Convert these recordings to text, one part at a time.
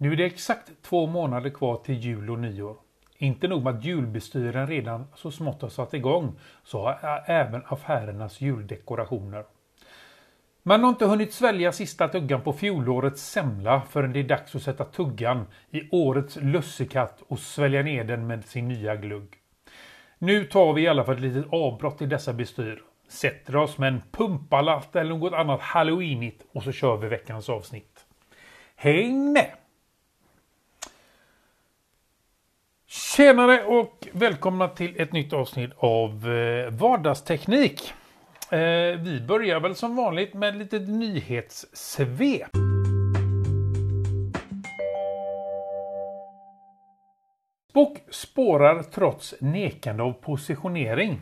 Nu är det exakt två månader kvar till jul och nyår. Inte nog med att julbestyren redan så smått har satt igång, så har även affärernas juldekorationer. Man har inte hunnit svälja sista tuggan på fjolårets semla förrän det är dags att sätta tuggan i årets lussekatt och svälja ner den med sin nya glugg. Nu tar vi i alla fall ett litet avbrott i dessa bestyr, sätter oss med en pumpalatt eller något annat halloweenigt och så kör vi veckans avsnitt. Häng med! Tjenare och välkomna till ett nytt avsnitt av eh, Vardagsteknik. Eh, vi börjar väl som vanligt med ett litet nyhetssvep. Facebook spårar trots nekande av positionering.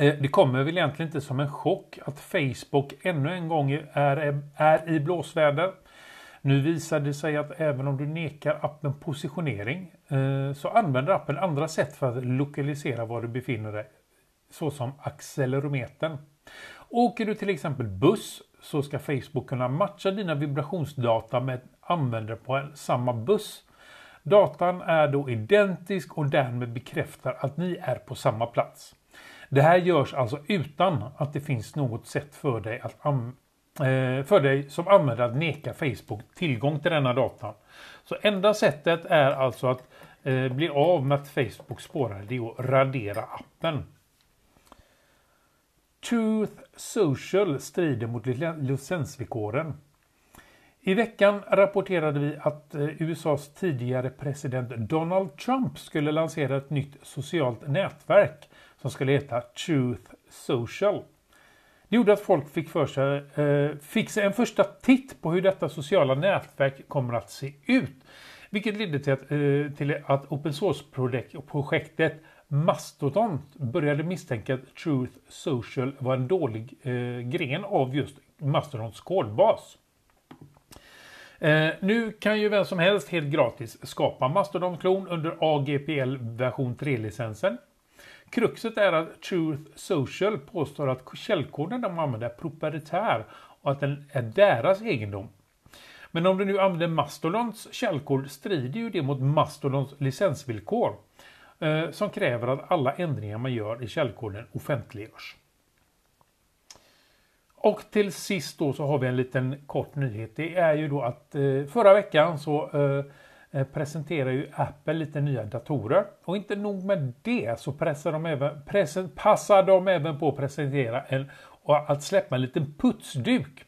Eh, det kommer väl egentligen inte som en chock att Facebook ännu en gång är, är i blåsväder. Nu visar det sig att även om du nekar appen positionering eh, så använder appen andra sätt för att lokalisera var du befinner dig. Såsom accelerometern. Åker du till exempel buss så ska Facebook kunna matcha dina vibrationsdata med användare på samma buss. Datan är då identisk och därmed bekräftar att ni är på samma plats. Det här görs alltså utan att det finns något sätt för dig att Eh, för dig som använder att neka Facebook tillgång till denna datan. Så enda sättet är alltså att eh, bli av med att Facebook spårar det är att radera appen. Truth Social strider mot licensvillkoren. I veckan rapporterade vi att eh, USAs tidigare president Donald Trump skulle lansera ett nytt socialt nätverk som skulle heta Truth Social. Det gjorde att folk fick, för sig, eh, fick sig en första titt på hur detta sociala nätverk kommer att se ut. Vilket ledde till att, eh, till att open source-projektet Mastodon började misstänka att Truth Social var en dålig eh, gren av just Mastodons kodbas. Eh, nu kan ju vem som helst helt gratis skapa Mastodon-klon under AGPL version 3-licensen. Kruxet är att Truth Social påstår att källkoden de använder är proprietär och att den är deras egendom. Men om du nu använder Mastodons källkod strider ju det mot Mastodons licensvillkor eh, som kräver att alla ändringar man gör i källkoden offentliggörs. Och till sist då så har vi en liten kort nyhet. Det är ju då att eh, förra veckan så eh, Eh, presenterar ju Apple lite nya datorer. Och inte nog med det så pressar de även, presen, passar de även på att presentera en, och att släppa en liten putsduk.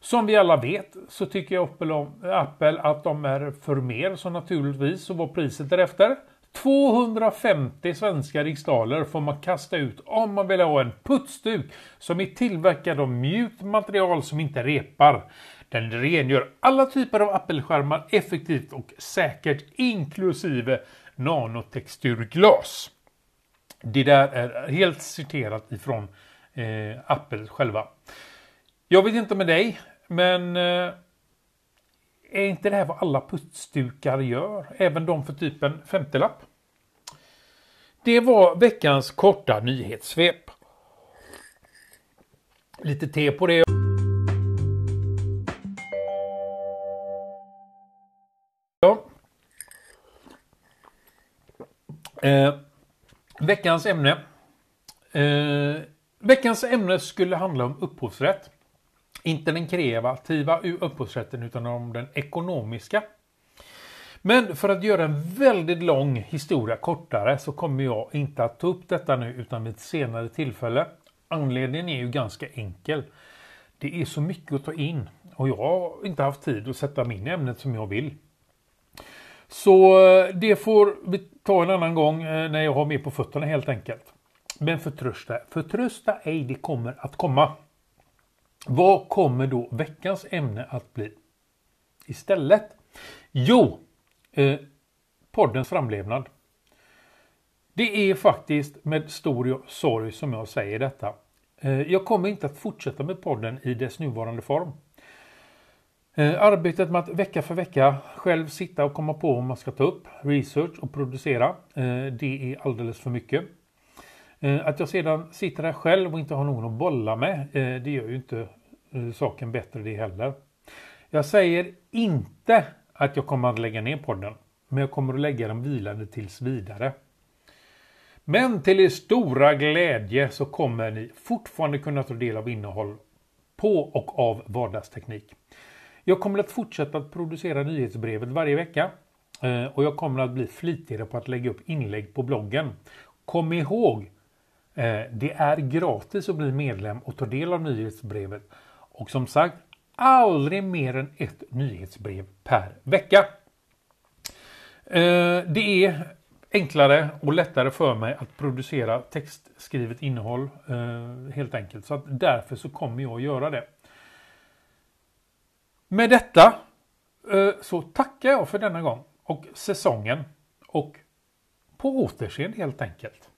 Som vi alla vet så tycker Apple, om, Apple att de är för mer så naturligtvis så var priset därefter. 250 svenska riksdaler får man kasta ut om man vill ha en putsduk som är tillverkad av mjukt material som inte repar. Den rengör alla typer av appelskärmar effektivt och säkert inklusive nanotexturglas. Det där är helt citerat ifrån eh, Apple själva. Jag vet inte med dig, men eh, är inte det här vad alla putsdukar gör? Även de för typ en femtelapp. Det var veckans korta nyhetssvep. Lite te på det. Eh, veckans ämne. Eh, veckans ämne skulle handla om upphovsrätt. Inte den kreativa upphovsrätten utan om den ekonomiska. Men för att göra en väldigt lång historia kortare så kommer jag inte att ta upp detta nu utan vid ett senare tillfälle. Anledningen är ju ganska enkel. Det är så mycket att ta in och jag har inte haft tid att sätta mig in i ämnet som jag vill. Så eh, det får vi ta en annan gång eh, när jag har mer på fötterna helt enkelt. Men förtrösta, förtrösta ej, det kommer att komma. Vad kommer då veckans ämne att bli? Istället? Jo, eh, poddens framlevnad. Det är faktiskt med stor sorg som jag säger detta. Eh, jag kommer inte att fortsätta med podden i dess nuvarande form. Eh, arbetet med att vecka för vecka själv sitta och komma på vad man ska ta upp, research och producera, eh, det är alldeles för mycket. Eh, att jag sedan sitter där själv och inte har någon att bolla med, eh, det gör ju inte eh, saken bättre det heller. Jag säger inte att jag kommer att lägga ner podden. Men jag kommer att lägga den vilande tills vidare. Men till er stora glädje så kommer ni fortfarande kunna ta del av innehåll på och av vardagsteknik. Jag kommer att fortsätta att producera nyhetsbrevet varje vecka och jag kommer att bli flitigare på att lägga upp inlägg på bloggen. Kom ihåg, Eh, det är gratis att bli medlem och ta del av nyhetsbrevet. Och som sagt, aldrig mer än ett nyhetsbrev per vecka. Eh, det är enklare och lättare för mig att producera textskrivet innehåll eh, helt enkelt. Så att därför så kommer jag att göra det. Med detta så tackar jag för denna gång och säsongen och på återseende helt enkelt.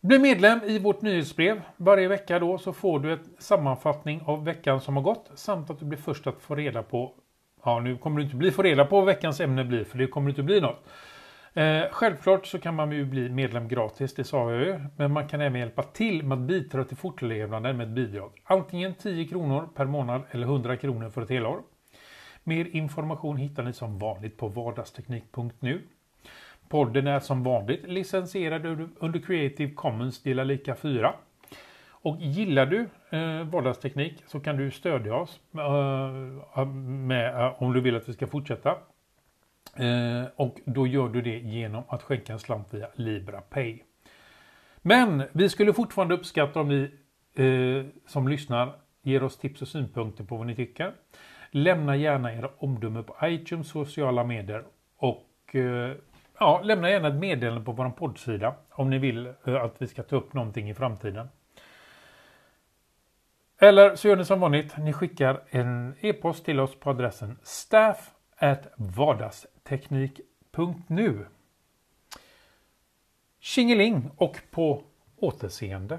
Bli medlem i vårt nyhetsbrev. Varje vecka då så får du en sammanfattning av veckan som har gått samt att du blir först att få reda på Ja, nu kommer du inte bli få reda på vad veckans ämne blir för det kommer inte bli något. Eh, självklart så kan man ju bli medlem gratis, det sa jag ju. Men man kan även hjälpa till med att bidra till fortlevnaden med ett bidrag. Antingen 10 kronor per månad eller 100 kronor för ett helår. Mer information hittar ni som vanligt på vardagsteknik.nu. Podden är som vanligt licensierad under Creative Commons dela lika 4. Och gillar du eh, vardagsteknik så kan du stödja oss eh, med, eh, om du vill att vi ska fortsätta. Eh, och då gör du det genom att skänka en slant via LibraPay. Men vi skulle fortfarande uppskatta om ni eh, som lyssnar ger oss tips och synpunkter på vad ni tycker. Lämna gärna era omdömen på iTunes, sociala medier och eh, ja, lämna gärna ett meddelande på vår poddsida om ni vill eh, att vi ska ta upp någonting i framtiden. Eller så gör ni som vanligt, ni skickar en e-post till oss på adressen staff vardagsteknik.nu Tjingeling och på återseende.